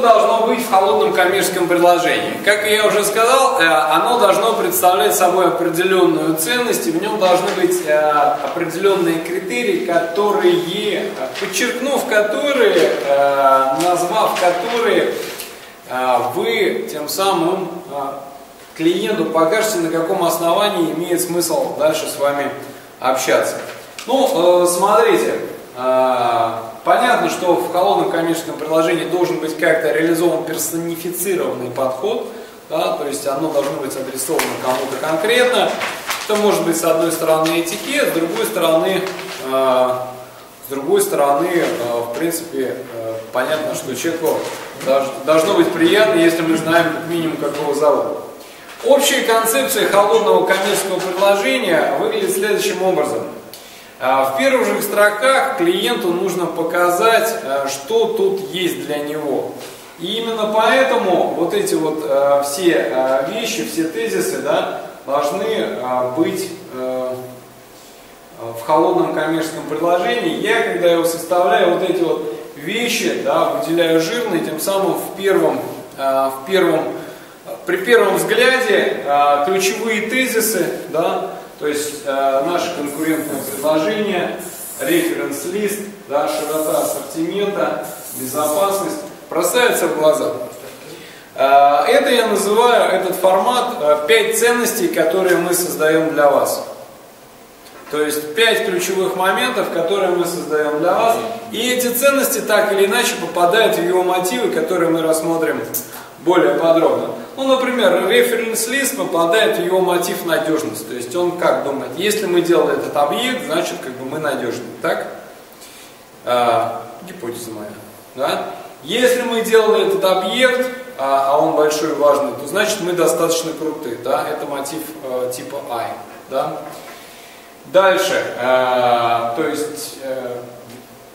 Должно быть в холодном коммерческом предложении? Как я уже сказал, э, оно должно представлять собой определенную ценность, и в нем должны быть э, определенные критерии, которые, подчеркнув которые, назвав которые, вы тем самым клиенту покажете, на каком основании имеет смысл дальше с вами общаться. Ну, смотрите, Понятно, что в холодном коммерческом приложении должен быть как-то реализован персонифицированный подход, да, то есть оно должно быть адресовано кому-то конкретно. Это может быть с одной стороны этикет, с другой стороны, э, с другой стороны, э, в принципе, э, понятно, что человеку должно быть приятно, если мы знаем минимум, какого зовут. Общая концепция холодного коммерческого предложения выглядит следующим образом – в первых же строках клиенту нужно показать, а, что тут есть для него. И именно поэтому вот эти вот а, все вещи, все тезисы да, должны быть в холодном коммерческом предложении. Я, когда его составляю, вот эти вот вещи да, выделяю жирные, тем самым в первом, в первом, при первом взгляде ключевые тезисы, да, то есть э, наше конкурентное предложение, референс-лист, да, широта ассортимента, безопасность бросаются в глаза. Э, это я называю, этот формат, э, 5 ценностей, которые мы создаем для вас. То есть 5 ключевых моментов, которые мы создаем для вас. И эти ценности так или иначе попадают в его мотивы, которые мы рассмотрим более подробно. Ну, например, референс-лист попадает в его мотив надежность. То есть он как думает, если мы делали этот объект, значит как бы мы надежны. Так? А, гипотеза моя. Да? Если мы делали этот объект, а, а он большой и важный, то значит мы достаточно крутые. Да? Это мотив э, типа I. Да? Дальше. Э, то есть э,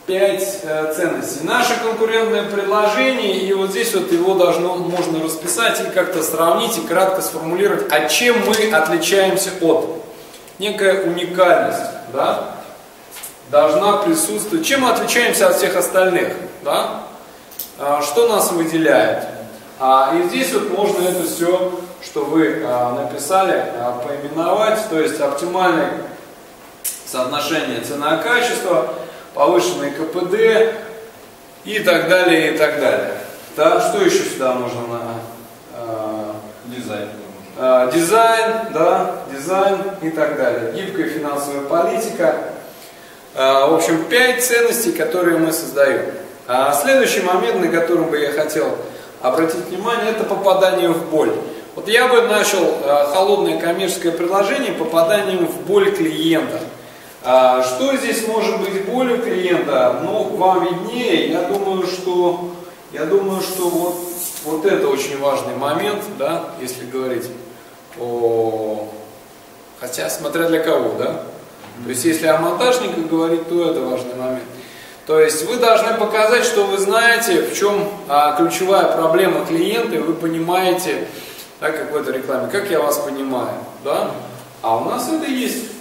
пять э, ценностей. Наше конкурентное предложение, и вот здесь вот его должно, можно расписать и как-то сравнить, и кратко сформулировать, а чем мы отличаемся от. Некая уникальность, да, должна присутствовать. Чем мы отличаемся от всех остальных, да? А, что нас выделяет? А, и здесь вот можно это все, что вы а, написали, а, поименовать, то есть оптимальное соотношение цена-качество, повышенный КПД и так далее, и так далее. Да, что еще сюда можно на э, дизайн? Э, дизайн, да, дизайн и так далее. Гибкая финансовая политика. Э, в общем, пять ценностей, которые мы создаем. А следующий момент, на котором бы я хотел обратить внимание, это попадание в боль. Вот я бы начал холодное коммерческое предложение попаданием в боль клиента. А что здесь может быть болью клиента? Ну, вам виднее. Я думаю, что, я думаю, что вот, вот это очень важный момент, да, если говорить о... Хотя, смотря для кого, да? То есть, если о монтажниках говорить, то это важный момент. То есть, вы должны показать, что вы знаете, в чем а, ключевая проблема клиента, и вы понимаете, да, как в этой рекламе, как я вас понимаю, да? А у нас это есть.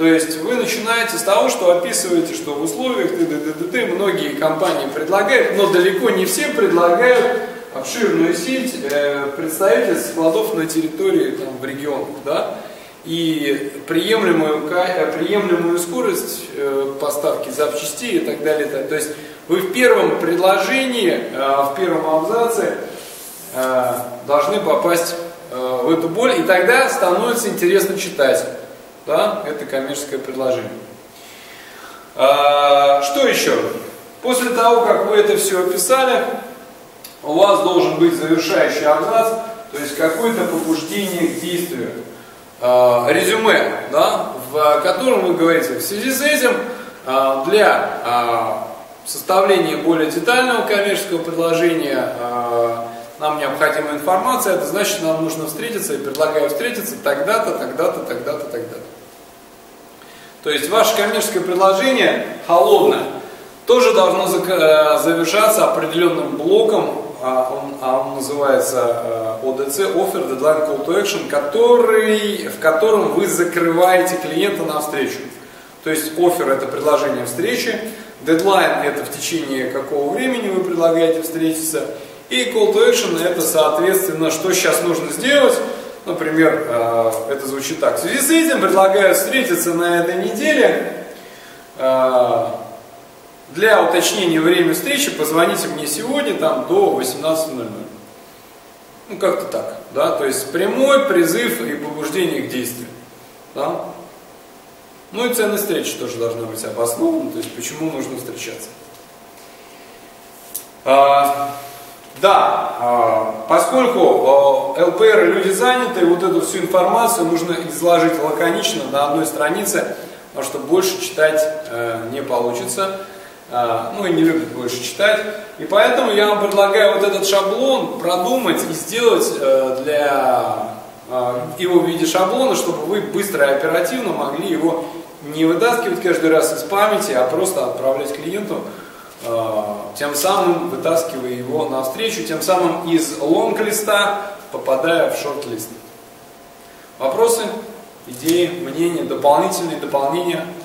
То есть вы начинаете с того, что описываете, что в условиях ТДДД многие компании предлагают, но далеко не все предлагают обширную сеть э, представительств складов на территории там, в регионах, да, и приемлемую, э, приемлемую скорость э, поставки запчастей и так далее. То есть вы в первом предложении, в первом абзаце должны попасть в эту боль, и тогда становится интересно читать да, это коммерческое предложение. А, что еще? После того, как вы это все описали, у вас должен быть завершающий абзац, то есть какое-то побуждение к действию. А, резюме, да, в котором вы говорите, в связи с этим а, для а, составления более детального коммерческого предложения а, нам необходима информация, это значит, нам нужно встретиться, и предлагаю встретиться тогда-то, тогда-то, тогда-то, тогда-то. То есть ваше коммерческое предложение холодное тоже должно э, завершаться определенным блоком, а он, а он называется э, Offer Deadline Call to Action, который, в котором вы закрываете клиента на встречу. То есть офер это предложение встречи, дедлайн это в течение какого времени вы предлагаете встретиться, И call to action это, соответственно, что сейчас нужно сделать. Например, э, это звучит так. В связи с этим предлагаю встретиться на этой неделе. Э, для уточнения времени встречи позвоните мне сегодня там, до 18.00. Ну, как-то так. Да? То есть прямой призыв и побуждение к действию. Да? Ну и ценность встречи тоже должна быть обоснована, то есть почему нужно встречаться. Да, а, поскольку а, ЛПР люди заняты, вот эту всю информацию нужно изложить лаконично на одной странице, потому что больше читать э, не получится, а, ну и не любят больше читать. И поэтому я вам предлагаю вот этот шаблон продумать и сделать э, для его в виде шаблона, чтобы вы быстро и оперативно могли его не вытаскивать каждый раз из памяти, а просто отправлять клиенту, тем самым вытаскивая его навстречу, тем самым из лонг-листа попадая в шорт-лист. Вопросы, идеи, мнения, дополнительные дополнения –